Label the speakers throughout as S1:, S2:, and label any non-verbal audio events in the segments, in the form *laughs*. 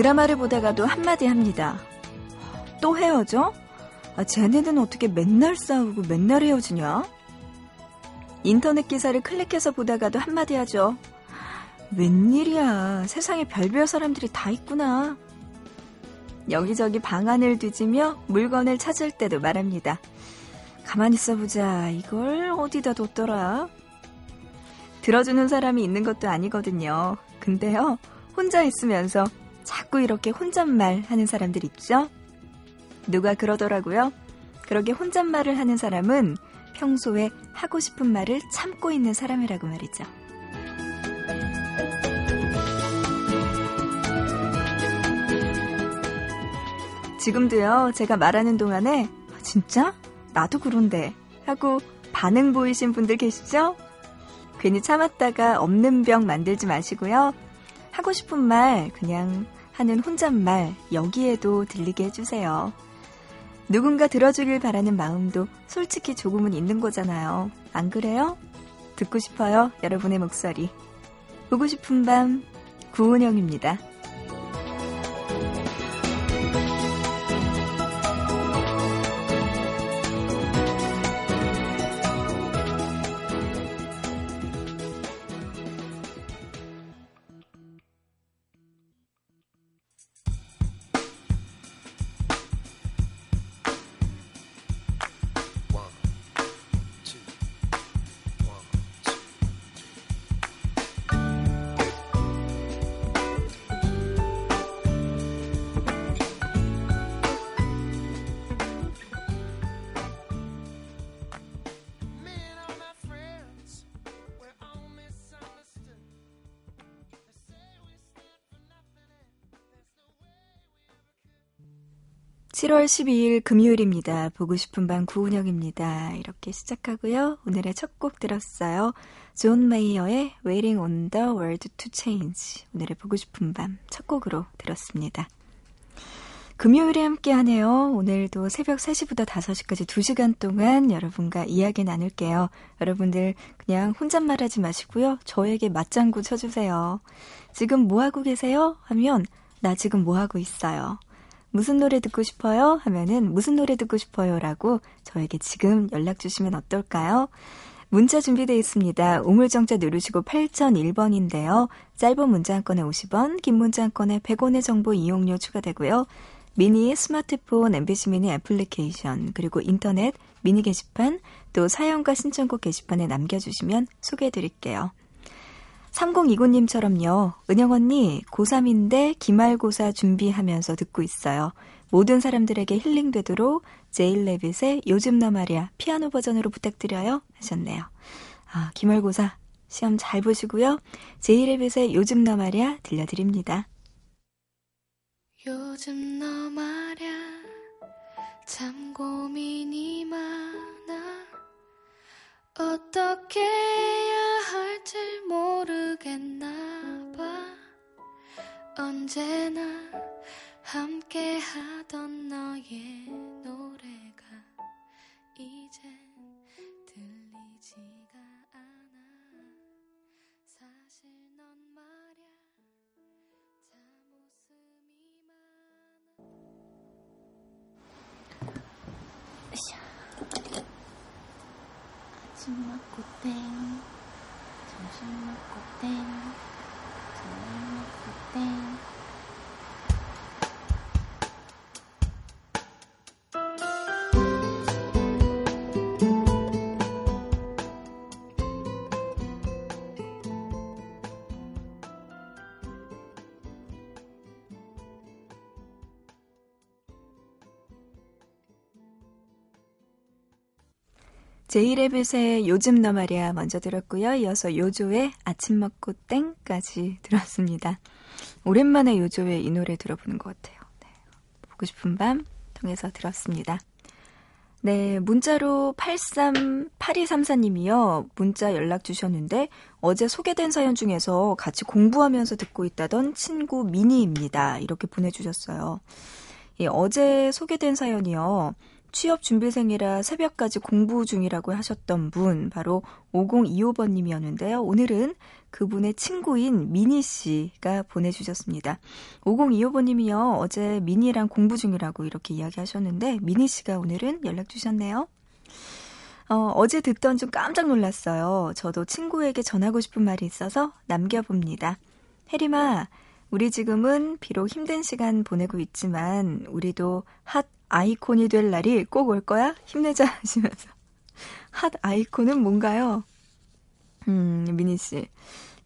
S1: 드라마를 보다가도 한마디 합니다. 또 헤어져? 아, 쟤네는 어떻게 맨날 싸우고 맨날 헤어지냐? 인터넷 기사를 클릭해서 보다가도 한마디 하죠. 웬일이야. 세상에 별별 사람들이 다 있구나. 여기저기 방안을 뒤지며 물건을 찾을 때도 말합니다. 가만히 있어보자. 이걸 어디다 뒀더라? 들어주는 사람이 있는 것도 아니거든요. 근데요, 혼자 있으면서 자꾸 이렇게 혼잣말 하는 사람들 있죠? 누가 그러더라고요. 그렇게 혼잣말을 하는 사람은 평소에 하고 싶은 말을 참고 있는 사람이라고 말이죠. 지금도요, 제가 말하는 동안에, 아, 진짜? 나도 그런데. 하고 반응 보이신 분들 계시죠? 괜히 참았다가 없는 병 만들지 마시고요. 하고 싶은 말, 그냥 하는 혼잣말, 여기에도 들리게 해주세요. 누군가 들어주길 바라는 마음도 솔직히 조금은 있는 거잖아요. 안 그래요? 듣고 싶어요, 여러분의 목소리. 보고 싶은 밤, 구은영입니다. 7월 12일 금요일입니다. 보고 싶은 밤 구은영입니다. 이렇게 시작하고요. 오늘의 첫 곡 들었어요. 존 메이어의 Waiting on the World to Change. 오늘의 보고 싶은 밤 첫 곡으로 들었습니다. 금요일에 함께 하네요. 오늘도 새벽 3시부터 5시까지 2시간 동안 여러분과 이야기 나눌게요. 여러분들 그냥 혼잣말 하지 마시고요. 저에게 맞장구 쳐주세요. 지금 뭐 하고 계세요? 하면 나 지금 뭐 하고 있어요. 무슨 노래 듣고 싶어요? 하면은 무슨 노래 듣고 싶어요? 라고 저에게 지금 연락 주시면 어떨까요? 문자 준비되어 있습니다. 우물정자 누르시고 8001번인데요. 짧은 문자 한 건에 50원, 긴 문자 한 건에 100원의 정보 이용료 추가되고요. 미니, 스마트폰, MBC 미니 애플리케이션, 그리고 인터넷, 미니 게시판, 또 사연과 신청곡 게시판에 남겨주시면 소개해드릴게요. 3029님처럼요. 은영 언니, 고3인데 기말고사 준비하면서 듣고 있어요. 모든 사람들에게 힐링되도록 제일 레빗의 요즘 너 말이야 피아노 버전으로 부탁드려요 하셨네요. 아, 기말고사 시험 잘 보시고요. 제일 레빗의 요즘 너 말이야 들려드립니다. 요즘 너 말야 참 고민이 많아 어떻게 해야 할지 모르겠나 봐. 언제나 함께 하던 너의 노래가 이젠 들리지가 않아. 사실 넌 말야 참 웃음이 많아 아침 먹고 땡. 점심 먹고 땡. 저녁 먹고 땡 제이레빗의 요즘 너 말이야 먼저 들었고요. 이어서 요조의 아침 먹고 땡까지 들었습니다. 오랜만에 요조의 이 노래 들어보는 것 같아요. 네. 보고 싶은 밤 통해서 들었습니다. 네, 문자로 838234님이요. 문자 연락 주셨는데 어제 소개된 사연 중에서 같이 공부하면서 듣고 있다던 친구 미니입니다. 이렇게 보내주셨어요. 예, 어제 소개된 사연이요. 취업 준비생이라 새벽까지 공부 중이라고 하셨던 분, 바로 5025번님이었는데요. 오늘은 그분의 친구인 미니 씨가 보내주셨습니다. 5025번님이요. 어제 미니랑 공부 중이라고 이렇게 이야기하셨는데, 미니 씨가 오늘은 연락 주셨네요. 어, 어제 듣던 중 깜짝 놀랐어요. 저도 친구에게 전하고 싶은 말이 있어서 남겨봅니다. 혜림아, 우리 지금은 비록 힘든 시간 보내고 있지만, 우리도 핫 아이콘이 될 날이 꼭 올 거야? 힘내자 *laughs* 하시면서. 핫 아이콘은 뭔가요? 음, 미니 씨.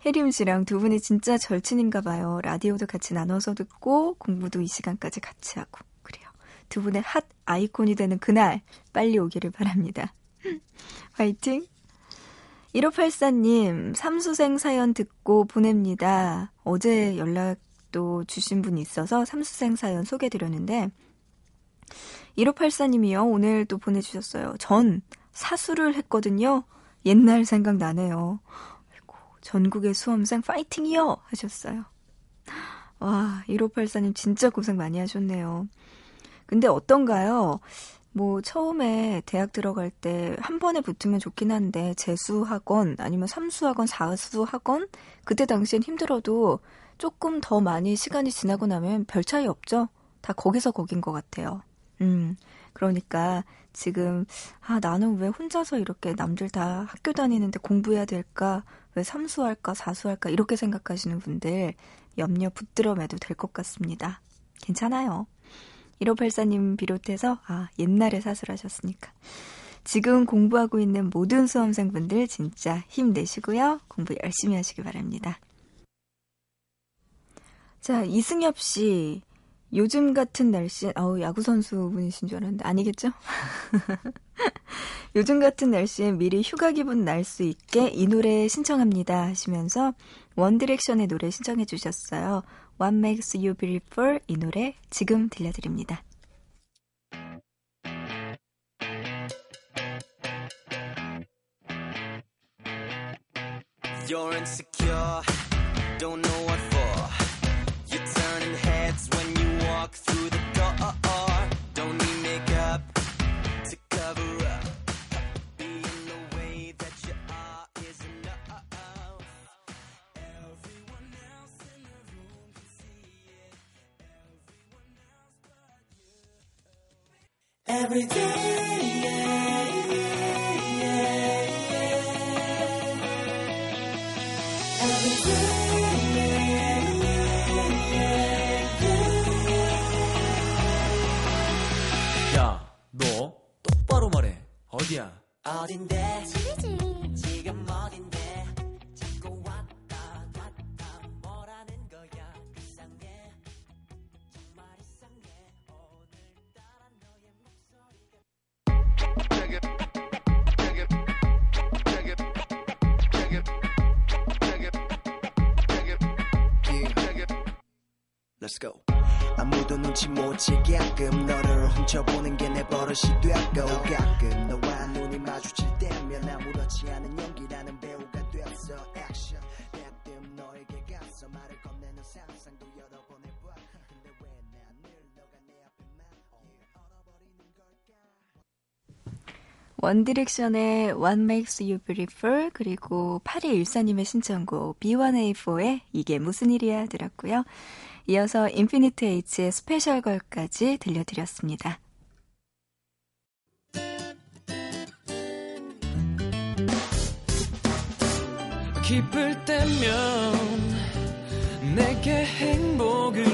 S1: 혜림 씨랑 두 분이 진짜 절친인가 봐요. 라디오도 같이 나눠서 듣고 공부도 이 시간까지 같이 하고. 그래요. 두 분의 핫 아이콘이 되는 그날 빨리 오기를 바랍니다. *laughs* 화이팅! 1584님, 삼수생 사연 듣고 보냅니다. 어제 연락도 주신 분이 있어서 삼수생 사연 소개드렸는데, 1584님이요. 오늘 또 보내주셨어요. 전 사수를 했거든요. 옛날 생각 나네요. 아이고, 전국의 수험생 파이팅이요! 하셨어요. 와, 1584님 진짜 고생 많이 하셨네요. 근데 어떤가요? 뭐, 처음에 대학 들어갈 때 한 번에 붙으면 좋긴 한데, 재수하건, 아니면 삼수하건, 사수하건, 그때 당시엔 힘들어도 조금 더 많이 시간이 지나고 나면 별 차이 없죠? 다 거기서 거긴 것 같아요. 음, 그러니까 지금, 아, 나는 왜 혼자서 이렇게 남들 다 학교 다니는데 공부해야 될까? 왜 삼수할까? 사수할까? 이렇게 생각하시는 분들 염려 붙들어 매도 될 것 같습니다. 괜찮아요. 1584님 비롯해서, 아, 옛날에 사수하셨으니까. 지금 공부하고 있는 모든 수험생분들 진짜 힘내시고요. 공부 열심히 하시기 바랍니다. 자, 이승엽 씨. 요즘 같은 날씨, 아우, 야구선수 분이신 줄 알았는데, 아니겠죠? *laughs* 요즘 같은 날씨에 미리 휴가 기분 날 수 있게 이 노래 신청합니다 하시면서 원디렉션의 노래 신청해 주셨어요. What Makes You Beautiful 이 노래 지금 들려드립니다. What every day. 야, 너 똑바로 말해. 어디야? 어딘데? 버릇이 됐고 가끔 너와 눈이 마주칠 때면 아무렇지 않은 연기라는 배우가 됐어. 액션 대뜸 너에게 가서 말을 건네는 상상도 여러 번 해봐. 근데 왜 난늘 너가 내 앞에만 얼어버리는 걸까? 원디렉션의 What Makes You Beautiful 그리고 8214님의 신청곡 B1A4의 이게 무슨 일이야 들었고요. 이어서 인피니트 H의 스페셜 걸까지 들려드렸습니다. 기쁠 때면 내게 행복을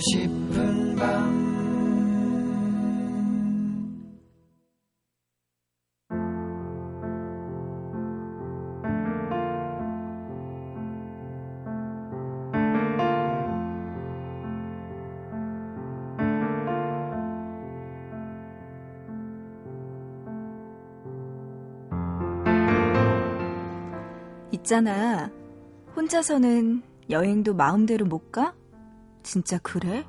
S2: 싶은 밤
S1: 있잖아. 혼자서는 여행도 마음대로 못 가? 진짜 그래?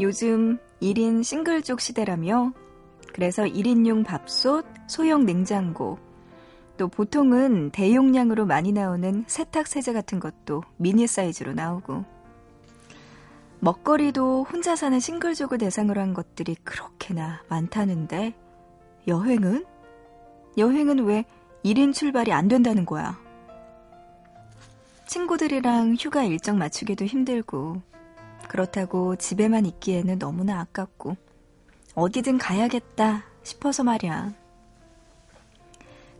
S1: 요즘 1인 싱글족 시대라며 그래서 1인용 밥솥, 소형 냉장고, 또 보통은 대용량으로 많이 나오는 세탁 세제 같은 것도 미니 사이즈로 나오고 먹거리도 혼자 사는 싱글족을 대상으로 한 것들이 그렇게나 많다는데 여행은? 여행은 왜 1인 출발이 안 된다는 거야? 친구들이랑 휴가 일정 맞추기도 힘들고 그렇다고 집에만 있기에는 너무나 아깝고 어디든 가야겠다 싶어서 말이야.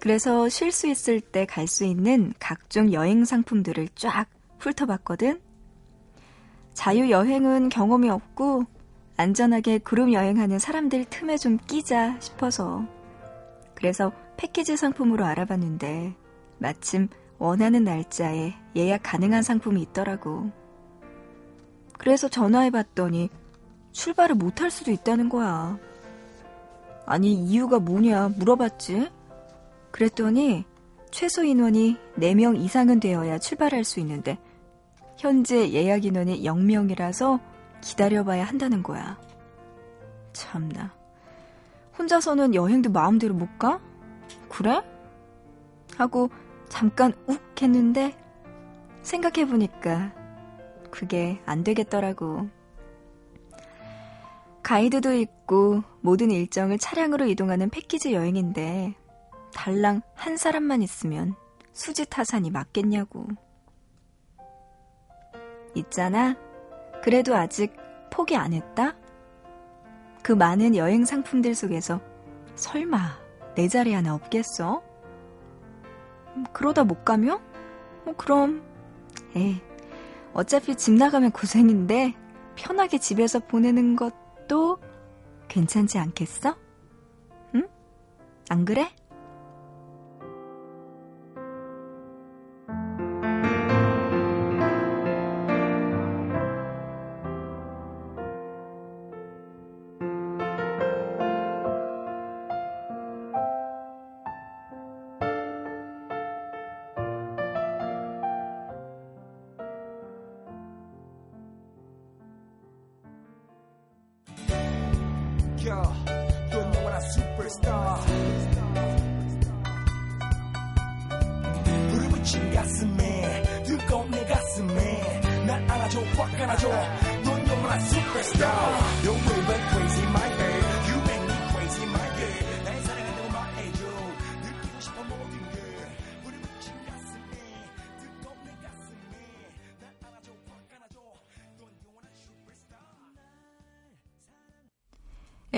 S1: 그래서 쉴 수 있을 때 갈 수 있는 각종 여행 상품들을 쫙 훑어봤거든. 자유여행은 경험이 없고 안전하게 그룹 여행하는 사람들 틈에 좀 끼자 싶어서 그래서 패키지 상품으로 알아봤는데 마침 원하는 날짜에 예약 가능한 상품이 있더라고. 그래서 전화해봤더니 출발을 못할 수도 있다는 거야. 아니, 이유가 뭐냐 물어봤지? 그랬더니 최소 인원이 4명 이상은 되어야 출발할 수 있는데 현재 예약 인원이 0명이라서 기다려봐야 한다는 거야. 참나. 혼자서는 여행도 마음대로 못 가? 그래? 하고 잠깐 욱 했는데 생각해보니까 그게 안 되겠더라고. 가이드도 있고 모든 일정을 차량으로 이동하는 패키지 여행인데 달랑 한 사람만 있으면 수지 타산이 맞겠냐고. 있잖아. 그래도 아직 포기 안 했다? 그 많은 여행 상품들 속에서 설마 내 자리 하나 없겠어? 음, 그러다 못 가면? 뭐 그럼 에이 어차피 집 나가면 고생인데 편하게 집에서 보내는 것도 괜찮지 않겠어? 응? 안 그래? Girl, you're know what a superstar. 불을 붙인 가슴에 뜨거운 내 가슴에 날 안아줘 확 안아줘 넌 you're a superstar.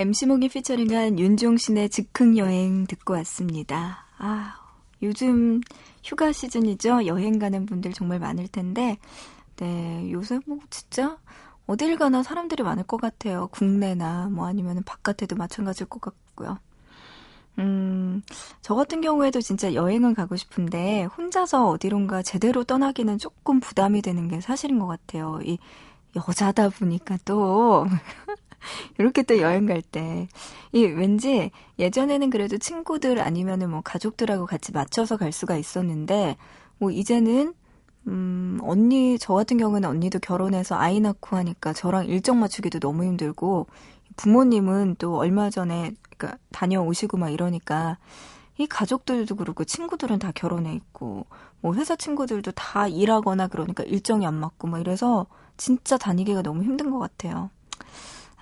S1: MC목이 피처링한 윤종신의 즉흥여행 듣고 왔습니다. 아, 요즘 휴가 시즌이죠. 여행 가는 분들 정말 많을 텐데, 네, 요새 뭐 진짜 어딜 가나 사람들이 많을 것 같아요. 국내나 뭐 아니면 바깥에도 마찬가지일 것 같고요. 음, 저 같은 경우에도 진짜 여행을 가고 싶은데, 혼자서 어디론가 제대로 떠나기는 조금 부담이 되는 게 사실인 것 같아요. 이 여자다 보니까 또, *laughs* 이렇게 또 여행 갈 때. 이 왠지 예전에는 그래도 친구들 아니면은 뭐 가족들하고 같이 맞춰서 갈 수가 있었는데, 뭐 이제는, 음, 언니, 저 같은 경우는 언니도 결혼해서 아이 낳고 하니까 저랑 일정 맞추기도 너무 힘들고, 부모님은 또 얼마 전에, 그니까 다녀오시고 막 이러니까, 이 가족들도 그렇고 친구들은 다 결혼해 있고, 뭐 회사 친구들도 다 일하거나 그러니까 일정이 안 맞고 막 이래서 진짜 다니기가 너무 힘든 것 같아요.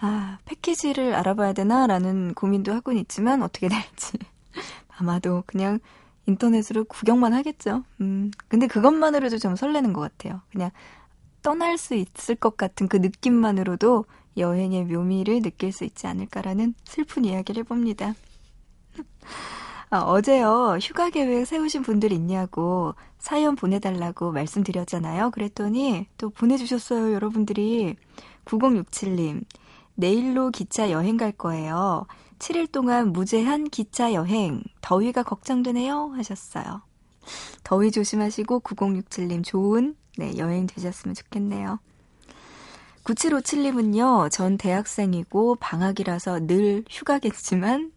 S1: 아, 패키지를 알아봐야 되나라는 고민도 하고는 있지만 어떻게 될지. *laughs* 아마도 그냥 인터넷으로 구경만 하겠죠. 음, 근데 그것만으로도 좀 설레는 것 같아요. 그냥 떠날 수 있을 것 같은 그 느낌만으로도 여행의 묘미를 느낄 수 있지 않을까라는 슬픈 이야기를 해봅니다. *laughs* 아, 어제요, 휴가 계획 세우신 분들 있냐고 사연 보내달라고 말씀드렸잖아요. 그랬더니 또 보내주셨어요, 여러분들이. 9067님. 내일로 기차 여행 갈 거예요. 7일 동안 무제한 기차 여행. 더위가 걱정되네요. 하셨어요. 더위 조심하시고 9067님 좋은 네, 여행 되셨으면 좋겠네요. 9757님은요, 전 대학생이고 방학이라서 늘 휴가겠지만,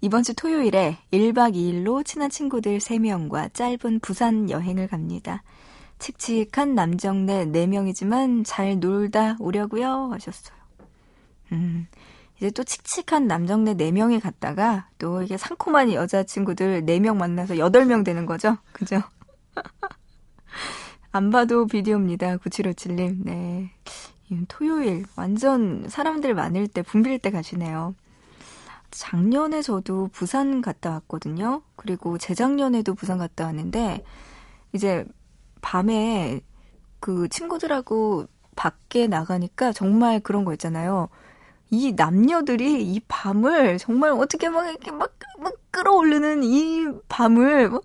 S1: 이번 주 토요일에 1박 2일로 친한 친구들 3명과 짧은 부산 여행을 갑니다. 칙칙한 남정네 4명이지만 잘 놀다 오려고요 하셨어요. 음, 이제 또 칙칙한 남정네 4명이 갔다가 또 이게 상콤한 여자친구들 4명 만나서 8명 되는 거죠. 그죠? *laughs* 안 봐도 비디오입니다. 9757님. 네. 토요일 완전 사람들 많을 때 붐빌 때 가시네요. 작년에 저도 부산 갔다 왔거든요. 그리고 재작년에도 부산 갔다 왔는데 이제 밤에 그 친구들하고 밖에 나가니까 정말 그런 거 있잖아요. 이 남녀들이 이 밤을 정말 어떻게 막 이렇게 막, 막 끌어올리는 이 밤을 뭐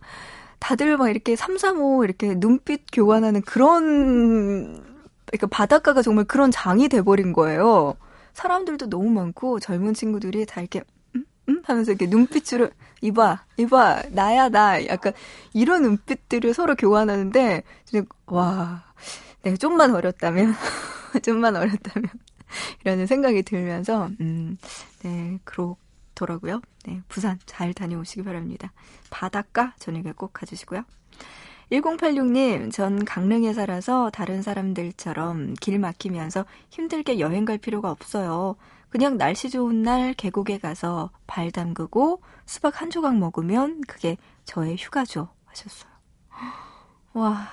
S1: 다들 막 이렇게 삼삼오 이렇게 눈빛 교환하는 그런 그러니까 바닷가가 정말 그런 장이 돼버린 거예요. 사람들도 너무 많고 젊은 친구들이 다 이렇게 음? 음? 하면서 이렇게 눈빛으로 이봐 이봐 나야 나 약간 이런 눈빛들을 서로 교환하는데 와 내가 좀만 어렸다면 *laughs* 좀만 어렸다면 *laughs* 이라는 생각이 들면서 음 네 그렇더라고요. 네 부산 잘 다녀오시기 바랍니다. 바닷가 저녁에 꼭 가주시고요. 1086님, 전 강릉에 살아서 다른 사람들처럼 길 막히면서 힘들게 여행 갈 필요가 없어요. 그냥 날씨 좋은 날 계곡에 가서 발 담그고 수박 한 조각 먹으면 그게 저의 휴가죠. 하셨어요. *gasps* 와,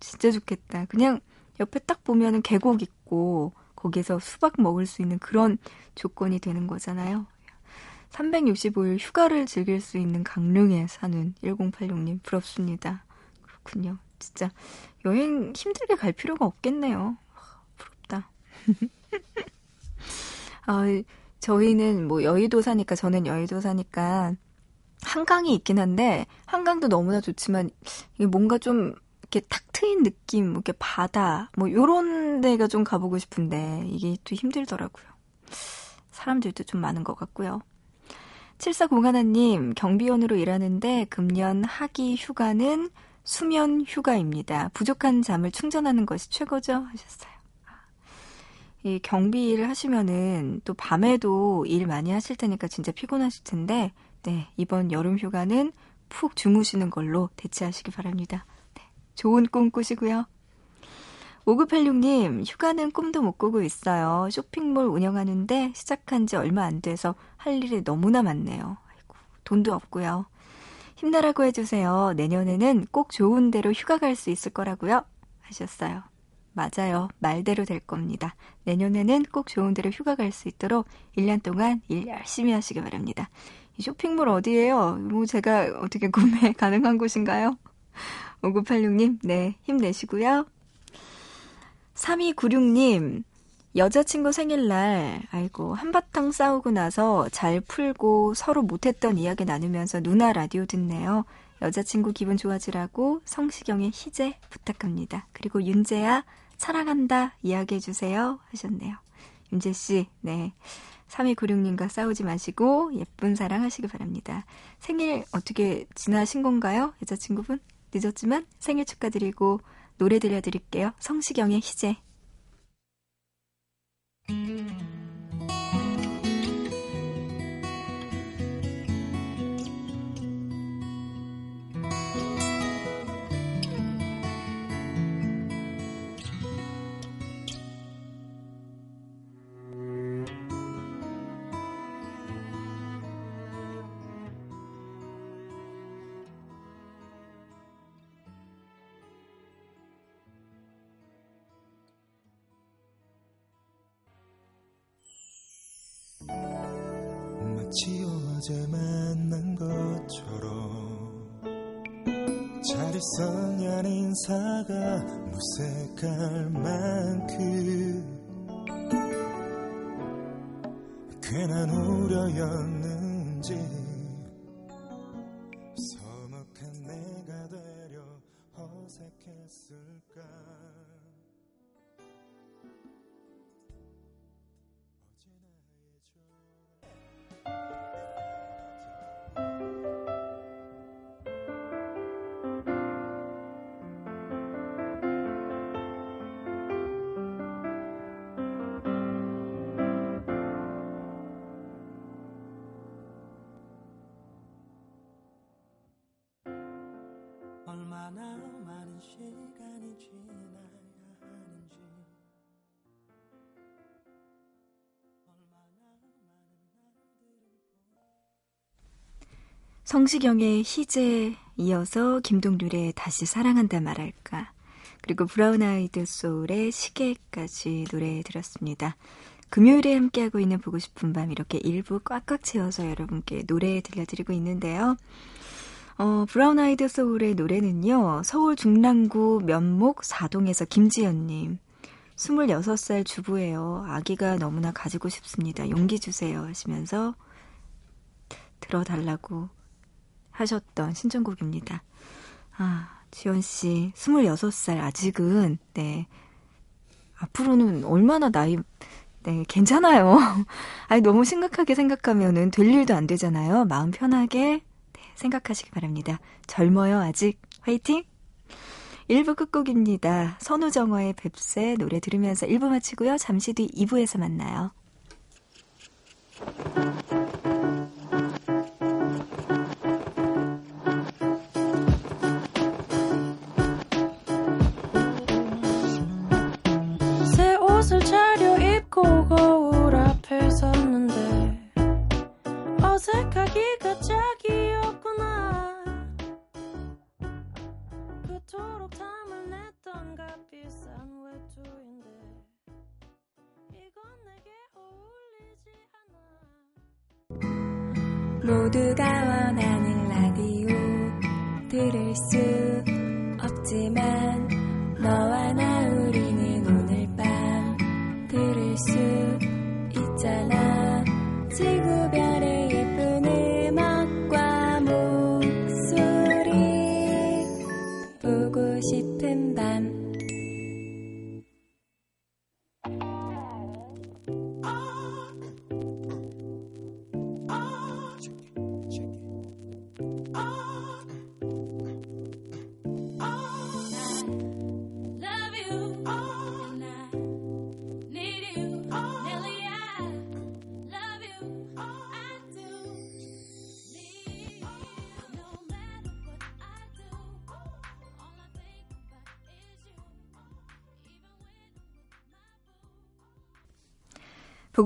S1: 진짜 좋겠다. 그냥 옆에 딱 보면은 계곡 있고 거기서 수박 먹을 수 있는 그런 조건이 되는 거잖아요. 365일 휴가를 즐길 수 있는 강릉에 사는 1086님 부럽습니다. 그렇군요. 진짜 여행 힘들게 갈 필요가 없겠네요. 부럽다. *laughs* 아, 저희는 뭐 여의도 사니까 저는 여의도 사니까 한강이 있긴 한데 한강도 너무나 좋지만 이게 뭔가 좀 이렇게 탁 트인 느낌, 뭐 이렇게 바다 뭐 요런 데가 좀 가보고 싶은데 이게 또 힘들더라고요. 사람들도 좀 많은 것 같고요. 7401님, 경비원으로 일하는데 금년 하기 휴가는 수면 휴가입니다. 부족한 잠을 충전하는 것이 최고죠? 하셨어요. 이 경비 일을 하시면은 또 밤에도 일 많이 하실 테니까 진짜 피곤하실 텐데, 네, 이번 여름 휴가는 푹 주무시는 걸로 대체하시기 바랍니다. 네, 좋은 꿈 꾸시고요. 5986님, 휴가는 꿈도 못 꾸고 있어요. 쇼핑몰 운영하는데 시작한 지 얼마 안 돼서 할 일이 너무나 많네요. 아이고, 돈도 없고요. 힘내라고 해주세요. 내년에는 꼭 좋은 데로 휴가 갈 수 있을 거라고요. 하셨어요. 맞아요. 말대로 될 겁니다. 내년에는 꼭 좋은 데로 휴가 갈 수 있도록 1년 동안 일 열심히 하시기 바랍니다. 이 쇼핑몰 어디예요? 뭐 제가 어떻게 구매 *laughs* 가능한 곳인가요? 5986님, 네, 힘내시고요. 3296님, 여자친구 생일날, 아이고, 한바탕 싸우고 나서 잘 풀고 서로 못했던 이야기 나누면서 누나 라디오 듣네요. 여자친구 기분 좋아지라고 성시경의 희재 부탁합니다. 그리고 윤재야, 사랑한다 이야기해주세요. 하셨네요. 윤재씨, 네. 3296님과 싸우지 마시고 예쁜 사랑 하시기 바랍니다. 생일 어떻게 지나신 건가요? 여자친구분? 늦었지만 생일 축하드리고 노래 들려드릴게요. 성시경의 희재.
S3: 마치 어제 만난 것처럼 잘 있었냐는 인사가 무색할 만큼 괜한 우려였는지
S1: 성시경의 희재 이어서 김동률의 다시 사랑한다 말할까 그리고 브라운 아이드 소울의 시계까지 노래 들었습니다. 금요일에 함께하고 있는 보고 싶은 밤 이렇게 일부 꽉꽉 채워서 여러분께 노래 들려드리고 있는데요. 어, 브라운 아이드 소울의 노래는요. 서울 중랑구 면목 사동에서 김지연님 26살 주부예요. 아기가 너무나 가지고 싶습니다. 용기 주세요 하시면서 들어달라고 하셨던 신청곡입니다. 아, 지연 씨, 26살 아직은, 네. 앞으로는 얼마나 나이, 네, 괜찮아요. *laughs* 아니, 너무 심각하게 생각하면은 될 일도 안 되잖아요. 마음 편하게, 네, 생각하시기 바랍니다. 젊어요, 아직. 화이팅! 1부 끝곡입니다. 선우정어의 뱁새 노래 들으면서 1부 마치고요. 잠시 뒤 2부에서 만나요. 모두가 원하는 라디오 들을 수 없지만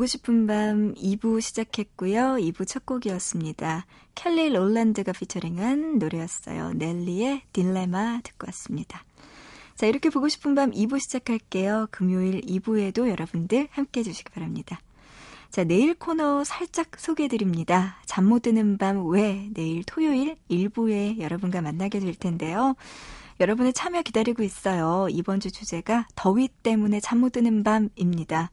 S1: 보고 싶은 밤 2부 시작했고요. 2부 첫 곡이었습니다. 켈리 롤란드가 피처링한 노래였어요. 넬리의 딜레마 듣고 왔습니다. 자, 이렇게 보고 싶은 밤 2부 시작할게요. 금요일 2부에도 여러분들 함께 해주시기 바랍니다. 자, 내일 코너 살짝 소개해드립니다. 잠 못 드는 밤 왜 내일 토요일 1부에 여러분과 만나게 될 텐데요. 여러분의 참여 기다리고 있어요. 이번 주 주제가 더위 때문에 잠 못 드는 밤입니다.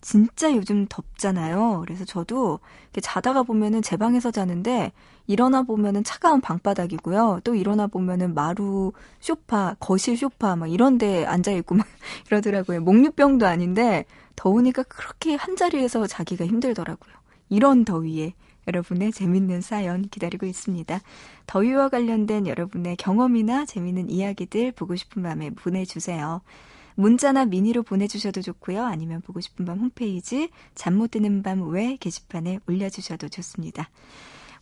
S1: 진짜 요즘 덥잖아요. 그래서 저도 이렇게 자다가 보면은 제 방에서 자는데 일어나 보면은 차가운 방바닥이고요. 또 일어나 보면은 마루 쇼파, 거실 쇼파 막 이런 데 앉아 있고 막 *laughs* 이러더라고요. 목류병도 아닌데 더우니까 그렇게 한 자리에서 자기가 힘들더라고요. 이런 더위에 여러분의 재밌는 사연 기다리고 있습니다. 더위와 관련된 여러분의 경험이나 재밌는 이야기들 보고 싶은 밤에 보내주세요. 문자나 미니로 보내주셔도 좋고요. 아니면 보고 싶은 밤 홈페이지 잠 못 드는 밤 외 게시판에 올려주셔도 좋습니다.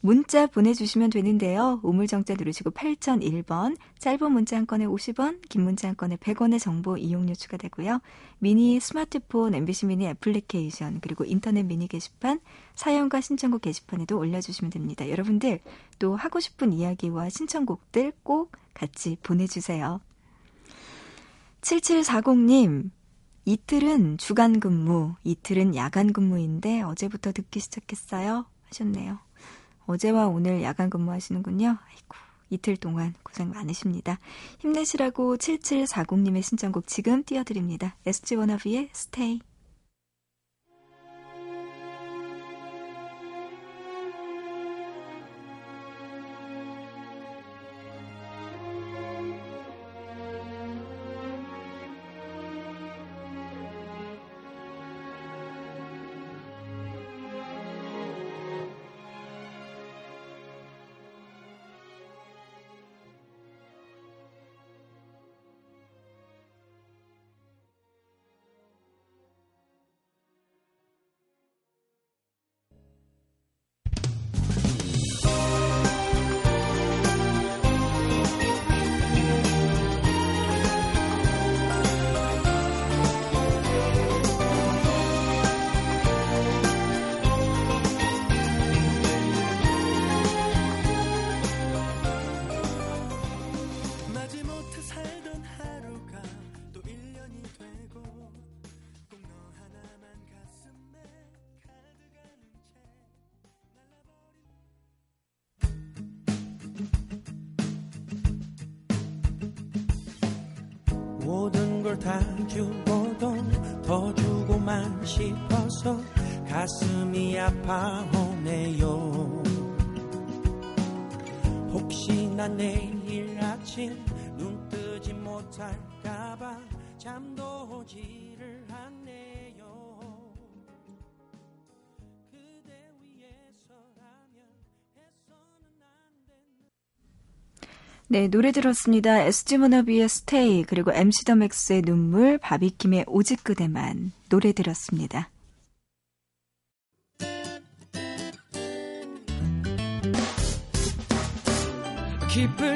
S1: 문자 보내주시면 되는데요. 우물정자 누르시고 8001번, 짧은 문자 한 건에 50원, 긴 문자 한 건에 100원의 정보 이용료 추가되고요. 미니 스마트폰 MBC 미니 애플리케이션 그리고 인터넷 미니 게시판, 사연과 신청곡 게시판에도 올려주시면 됩니다. 여러분들 또 하고 싶은 이야기와 신청곡들 꼭 같이 보내주세요. 7740님, 이틀은 주간 근무, 이틀은 야간 근무인데 어제부터 듣기 시작했어요. 하셨네요. 어제와 오늘 야간 근무하시는군요. 아이고, 이틀 동안 고생 많으십니다. 힘내시라고 7740님의 신청곡 지금 띄워드립니다. SG 워너비의 스테이.
S3: 걸 다 주고도 더 주고만 싶어서 가슴이 아파오네요. 혹시나 내일 아침 눈 뜨지 못할까봐 잠도 오지를 네,
S1: 노래 들었습니다. SG 워너비의 스테이, 그리고 MC 더 맥스의 눈물, 바비킴의 오직 그대만. 노래 들었습니다.
S3: 기쁠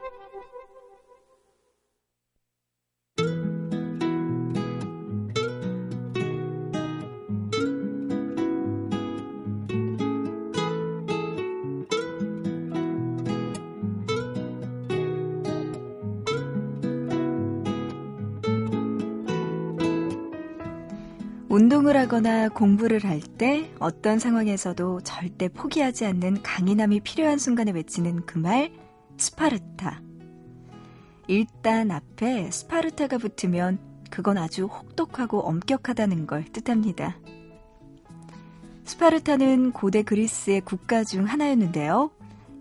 S1: 운동을 하거나 공부를 할 때 어떤 상황에서도 절대 포기하지 않는 강인함이 필요한 순간에 외치는 그 말, 스파르타. 일단 앞에 스파르타가 붙으면 그건 아주 혹독하고 엄격하다는 걸 뜻합니다. 스파르타는 고대 그리스의 국가 중 하나였는데요.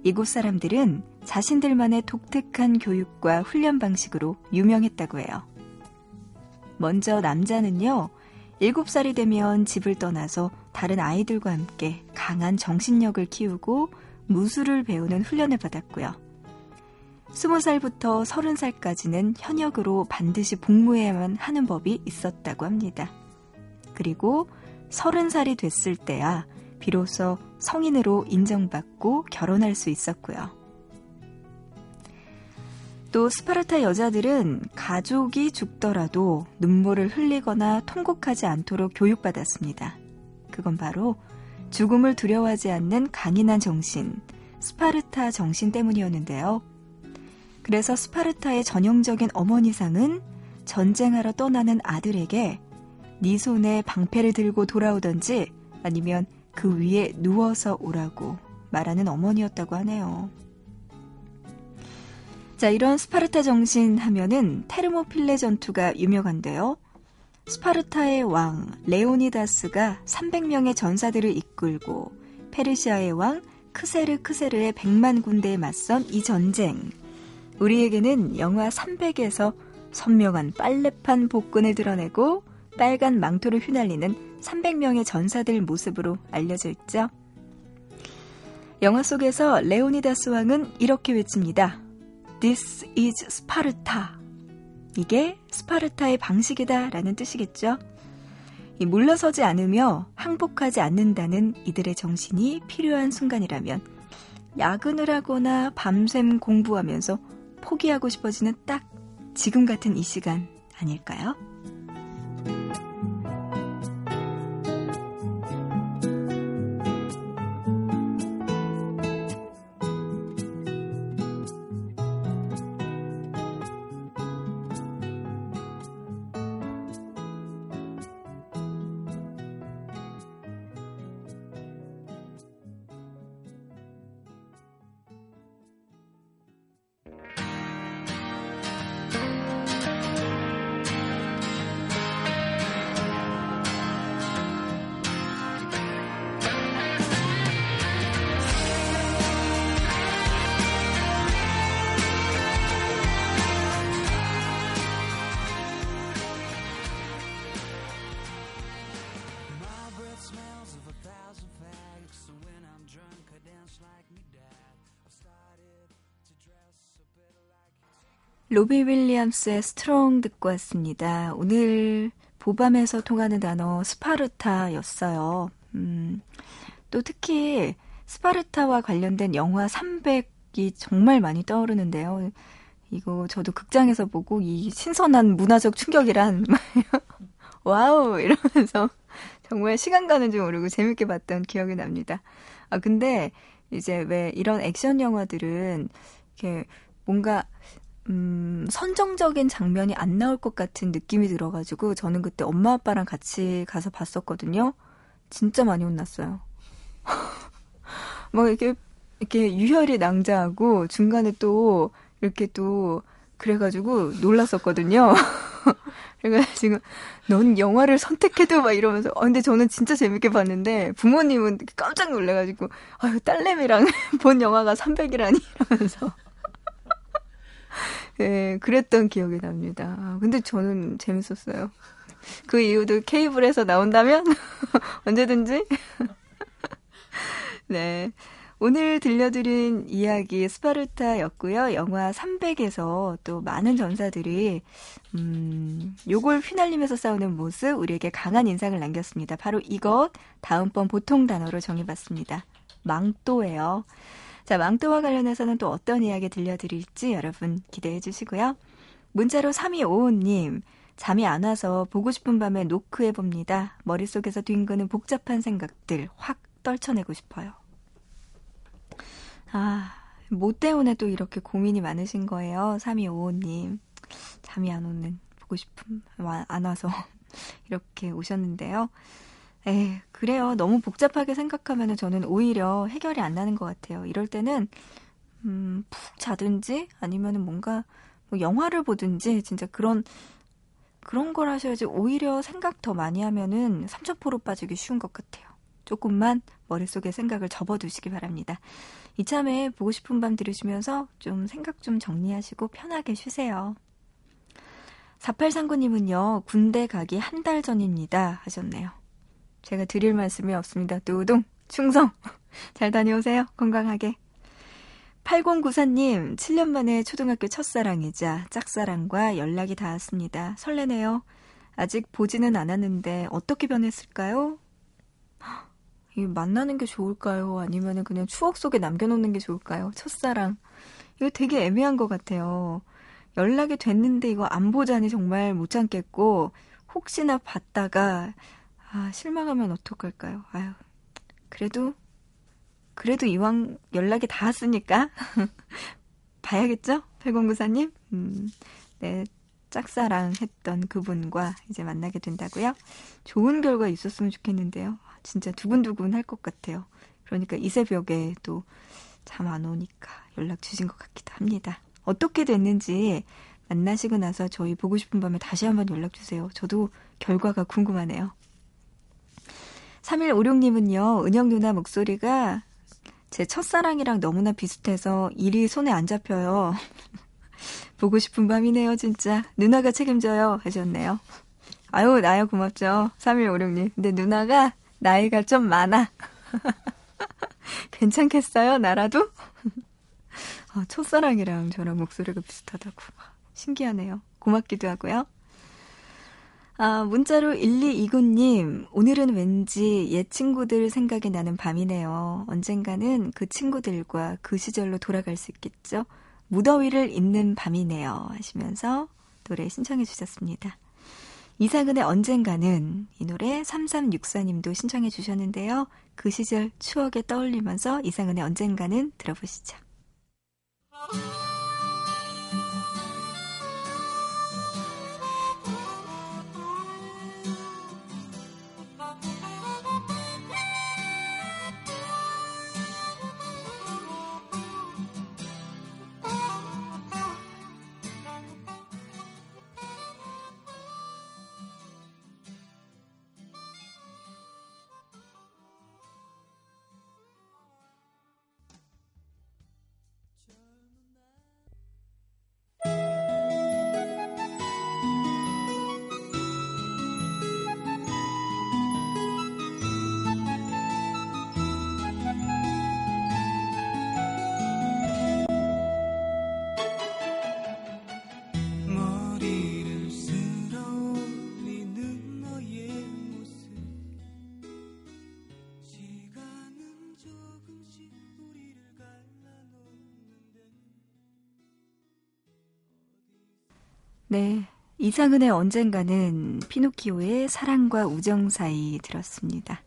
S1: 이곳 사람들은 자신들만의 독특한 교육과 훈련 방식으로 유명했다고 해요. 먼저 남자는요, 7살이 되면 집을 떠나서 다른 아이들과 함께 강한 정신력을 키우고 무술을 배우는 훈련을 받았고요. 20살부터 30살까지는 현역으로 반드시 복무해야만 하는 법이 있었다고 합니다. 그리고 30살이 됐을 때야 비로소 성인으로 인정받고 결혼할 수 있었고요. 또 스파르타 여자들은 가족이 죽더라도 눈물을 흘리거나 통곡하지 않도록 교육받았습니다. 그건 바로 죽음을 두려워하지 않는 강인한 정신, 스파르타 정신 때문이었는데요. 그래서 스파르타의 전형적인 어머니상은 전쟁하러 떠나는 아들에게 네 손에 방패를 들고 돌아오던지 아니면 그 위에 누워서 오라고 말하는 어머니였다고 하네요. 자, 이런 스파르타 정신 하면은 테르모필레 전투가 유명한데요. 스파르타의 왕 레오니다스가 300명의 전사들을 이끌고 페르시아의 왕 크세르 크세르크세스의 100만 군대에 맞선 이 전쟁. 우리에게는 영화 300에서 선명한 빨래판 복근을 드러내고 빨간 망토를 휘날리는 300명의 전사들 모습으로 알려져 있죠. 영화 속에서 레오니다스 왕은 이렇게 외칩니다. This is Sparta. 이게 스파르타의 방식이다 라는 뜻이겠죠. 이 물러서지 않으며 항복하지 않는다는 이들의 정신이 필요한 순간이라면 야근을 하거나 밤샘 공부하면서 포기하고 싶어지는 딱 지금 같은 이 시간 아닐까요? 로비 윌리엄스의 Strong 듣고 왔습니다. 오늘 보밤에서 통하는 단어 스파르타였어요. 음, 또 특히 스파르타와 관련된 영화 300이 정말 많이 떠오르는데요. 이거 저도 극장에서 보고 이 신선한 문화적 충격이란 *laughs* wow 이러면서 정말 시간 가는 줄 모르고 재밌게 봤던 기억이 납니다. 아 근데 이제 왜 이런 액션 영화들은 이렇게 뭔가 음, 선정적인 장면이 안 나올 것 같은 느낌이 들어가지고 저는 그때 엄마 아빠랑 같이 가서 봤었거든요. 진짜 많이 혼났어요. *laughs* 막 이렇게 이렇게 유혈이 낭자하고 중간에 또 이렇게 또 그래가지고 놀랐었거든요. *laughs* 그래가지고 넌 영화를 선택해도 막 이러면서 어, 근데 저는 진짜 재밌게 봤는데 부모님은 깜짝 놀래가지고 아유 딸내미랑 *laughs* 본 영화가 300이라니 이러면서 네, 그랬던 기억이 납니다. 아, 근데 저는 재밌었어요. 그 이후도 케이블에서 나온다면 *laughs* 언제든지 *laughs* 네. 오늘 들려드린 이야기 스파르타였고요. 영화 300에서 또 많은 전사들이 음, 요걸 휘날리면서 싸우는 모습 우리에게 강한 인상을 남겼습니다. 바로 이것 다음번 보통 단어로 정해봤습니다. 망토예요. 자, 망토와 관련해서는 또 어떤 이야기 들려드릴지 여러분 기대해 주시고요. 문자로 3255님, 잠이 안 와서 보고 싶은 밤에 노크해 봅니다. 머릿속에서 뒹그는 복잡한 생각들 확 떨쳐내고 싶어요. 아, 뭐 때문에 또 이렇게 고민이 많으신 거예요? 3255님. 잠이 안 오는, 보고 싶음, 와- 안 와서 *laughs* 이렇게 오셨는데요. 에 그래요. 너무 복잡하게 생각하면 저는 오히려 해결이 안 나는 것 같아요. 이럴 때는, 음, 푹 자든지 아니면 뭔가 뭐 영화를 보든지 진짜 그런, 그런 걸 하셔야지 오히려 생각 더 많이 하면은 삼천포로 빠지기 쉬운 것 같아요. 조금만 머릿속에 생각을 접어두시기 바랍니다. 이참에 보고 싶은 밤 들으시면서 좀 생각 좀 정리하시고 편하게 쉬세요. 4839님은요, 군대 가기 한 달 전입니다. 하셨네요. 제가 드릴 말씀이 없습니다. 노동, 충성. 잘 다녀오세요. 건강하게. 8094님, 7년 만에 초등학교 첫사랑이자 짝사랑과 연락이 닿았습니다. 설레네요. 아직 보지는 않았는데 어떻게 변했을까요? 이 만나는 게 좋을까요? 아니면 그냥 추억 속에 남겨놓는 게 좋을까요? 첫사랑. 이거 되게 애매한 것 같아요. 연락이 됐는데 이거 안 보자니 정말 못 참겠고, 혹시나 봤다가, 아, 실망하면 어떡할까요? 아유, 그래도, 그래도 이왕 연락이 닿았으니까, *laughs* 봐야겠죠? 8094님? 음, 네, 짝사랑 했던 그분과 이제 만나게 된다고요? 좋은 결과 있었으면 좋겠는데요. 진짜 두근두근 할 것 같아요. 그러니까 이 새벽에 또 잠 안 오니까 연락 주신 것 같기도 합니다. 어떻게 됐는지 만나시고 나서 저희 보고 싶은 밤에 다시 한번 연락 주세요. 저도 결과가 궁금하네요. 3156님은요, 은영 누나 목소리가 제 첫사랑이랑 너무나 비슷해서 일이 손에 안 잡혀요. *laughs* 보고 싶은 밤이네요, 진짜. 누나가 책임져요. 하셨네요. 아유, 나야 고맙죠. 3156님. 근데 누나가 나이가 좀 많아. *laughs* 괜찮겠어요? 나라도? *laughs* 아, 첫사랑이랑 저랑 목소리가 비슷하다고. 신기하네요. 고맙기도 하고요. 아, 문자로 1229님, 오늘은 왠지 옛 친구들 생각이 나는 밤이네요. 언젠가는 그 친구들과 그 시절로 돌아갈 수 있겠죠? 무더위를 잊는 밤이네요. 하시면서 노래 신청해 주셨습니다. 이상은의 언젠가는 이 노래 3364님도 신청해 주셨는데요. 그 시절 추억에 떠올리면서 이상은의 언젠가는 들어보시죠. 네. 이상은의 언젠가는 피노키오의 사랑과 우정 사이 들었습니다.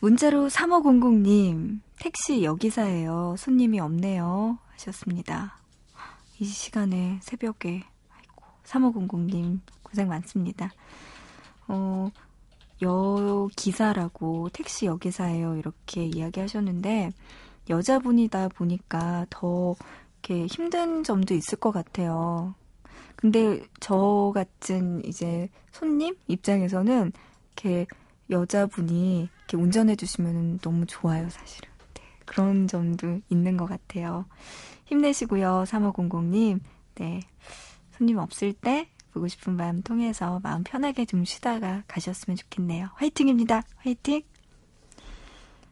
S1: 문자로 3500님, 택시 여기사예요. 손님이 없네요. 하셨습니다. 이 시간에 새벽에, 아이고, 3500님, 고생 많습니다. 어, 여기사라고 택시 여기사예요. 이렇게 이야기 하셨는데, 여자분이다 보니까 더 이렇게 힘든 점도 있을 것 같아요. 근데 저 같은 이제 손님 입장에서는 이렇게 여자분이 이렇게 운전해 주시면 너무 좋아요, 사실은. 네, 그런 점도 있는 것 같아요. 힘내시고요, 3500님. 네. 손님 없을 때 보고 싶은 밤 통해서 마음 편하게 좀 쉬다가 가셨으면 좋겠네요. 화이팅입니다. 화이팅!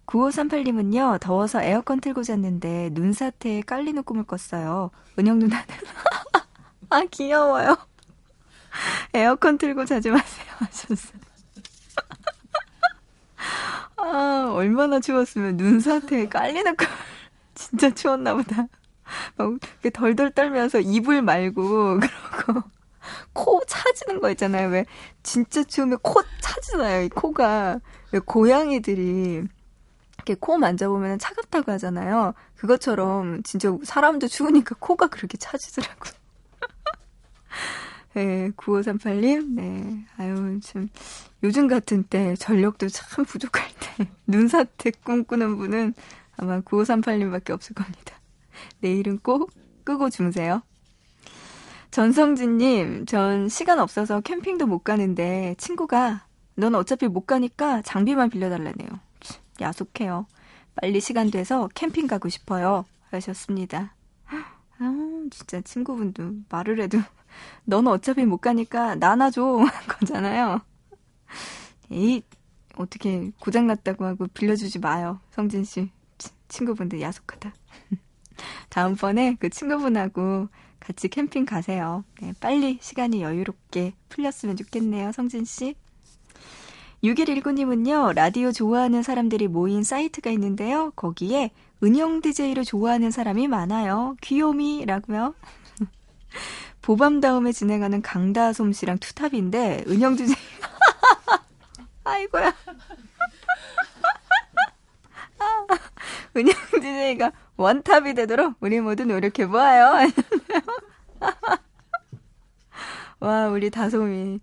S1: 9538님은요, 더워서 에어컨 틀고 잤는데 눈사태에 깔리는 꿈을 꿨어요. 은영 누나는. *laughs* 아, 귀여워요. 에어컨 틀고 자지 마세요. *laughs* 하셨어요. *laughs* 아, 얼마나 추웠으면 눈사태에 깔리는 꿈. 진짜 추웠나 보다. 막 덜덜 떨면서 이불 말고, 그러고, 코 차지는 거 있잖아요. 왜, 진짜 추우면 코 차지나요, 이 코가. 왜 고양이들이, 이렇게 코 만져보면 차갑다고 하잖아요. 그것처럼 진짜 사람도 추우니까 코가 그렇게 차지더라고요. *laughs* 네, 9538님, 네. 아유, 참, 요즘 같은 때 전력도 참 부족할 때 *laughs* 눈사태 꿈꾸는 분은 아마 9538님 밖에 없을 겁니다. 내일은 꼭 끄고 주무세요. 전성진님, 전 시간 없어서 캠핑도 못 가는데 친구가 넌 어차피 못 가니까 장비만 빌려달라네요. 야속해요. 빨리 시간 돼서 캠핑 가고 싶어요. 하셨습니다. 아, 진짜 친구분도 말을 해도 *laughs* 넌 어차피 못 가니까 나나줘 거잖아요. 에이, 어떻게 고장났다고 하고 빌려주지 마요. 성진 씨. 친구분들 야속하다. *laughs* 다음번에 그 친구분하고 같이 캠핑 가세요. 네, 빨리 시간이 여유롭게 풀렸으면 좋겠네요. 성진 씨. 6119님은요, 라디오 좋아하는 사람들이 모인 사이트가 있는데요. 거기에 은영 DJ를 좋아하는 사람이 많아요. 귀요미라고요. *laughs* 보밤 다음에 진행하는 강다솜 씨랑 투탑인데, 은영 DJ. *laughs* 아이고야. *laughs* 은영 DJ가 원탑이 되도록 우리 모두 노력해보아요. 와, 우리 다솜이.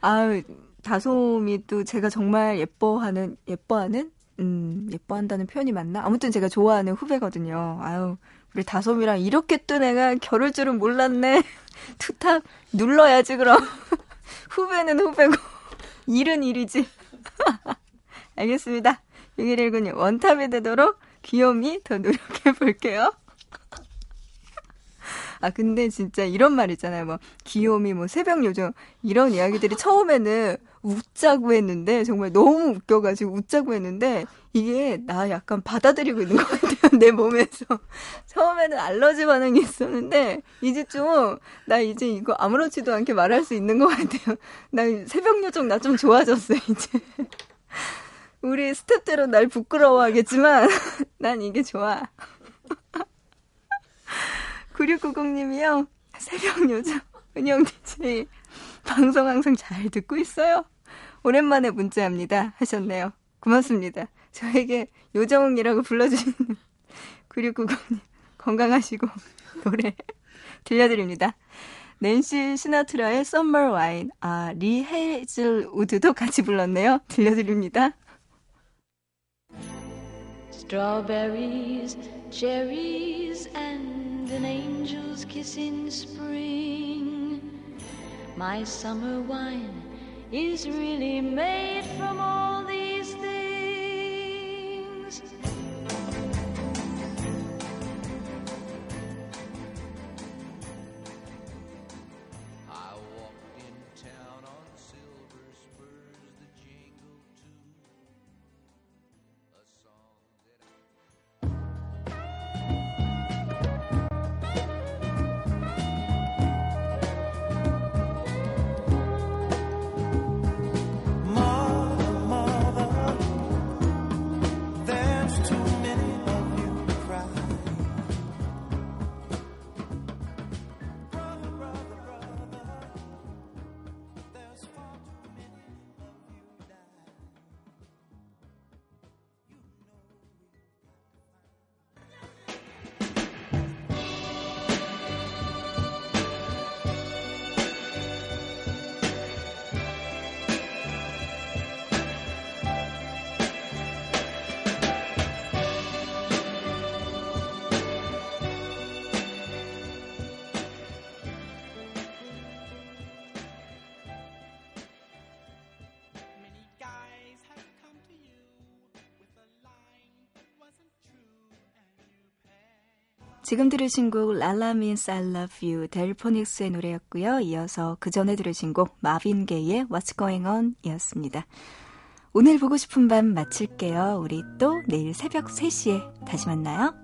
S1: 아우, 다솜이 또 제가 정말 예뻐하는, 예뻐하는? 음, 예뻐한다는 표현이 맞나? 아무튼 제가 좋아하는 후배거든요. 아유, 우리 다솜이랑 이렇게 또 내가 겨룰 줄은 몰랐네. *laughs* 투탑 눌러야지, 그럼. *laughs* 후배는 후배고, *laughs* 일은 일이지. 알겠습니다. 6119님, 원탑이 되도록 귀요미 더 노력해 볼게요. 아, 근데 진짜 이런 말 있잖아요. 뭐, 귀요미, 뭐, 새벽 요정, 이런 이야기들이 처음에는 웃자고 했는데, 정말 너무 웃겨가지고 웃자고 했는데, 이게 나 약간 받아들이고 있는 것 같아요. *laughs* 내 몸에서. 처음에는 알러지 반응이 있었는데, 이제 좀, 나 이제 이거 아무렇지도 않게 말할 수 있는 것 같아요. 나 새벽 요정 나 좀 좋아졌어, 이제. 우리 스탭들은 날 부끄러워하겠지만, *laughs* 난 이게 좋아. *laughs* 9690님이요. 새벽 요정 은영 DJ 방송 항상 잘 듣고 있어요. 오랜만에 문자합니다. 하셨네요. 고맙습니다. 저에게 요정이라고 불러주시는 9690님 *laughs* 건강하시고 *laughs* 노래 들려드립니다. 낸시 시나트라의 Summer Wine 아, 리 헤이즐 우드도 같이 불렀네요. 들려드립니다.
S4: Strawberries, cherries, and an angel's kiss in spring. My summer wine is really made from all these things.
S1: 지금 들으신 곡 랄라 means I love you 델포닉스의 노래였고요. 이어서 그 전에 들으신 곡 마빈 게이의 What's going on 이었습니다. 오늘 보고 싶은 밤 마칠게요. 우리 또 내일 새벽 3시에 다시 만나요.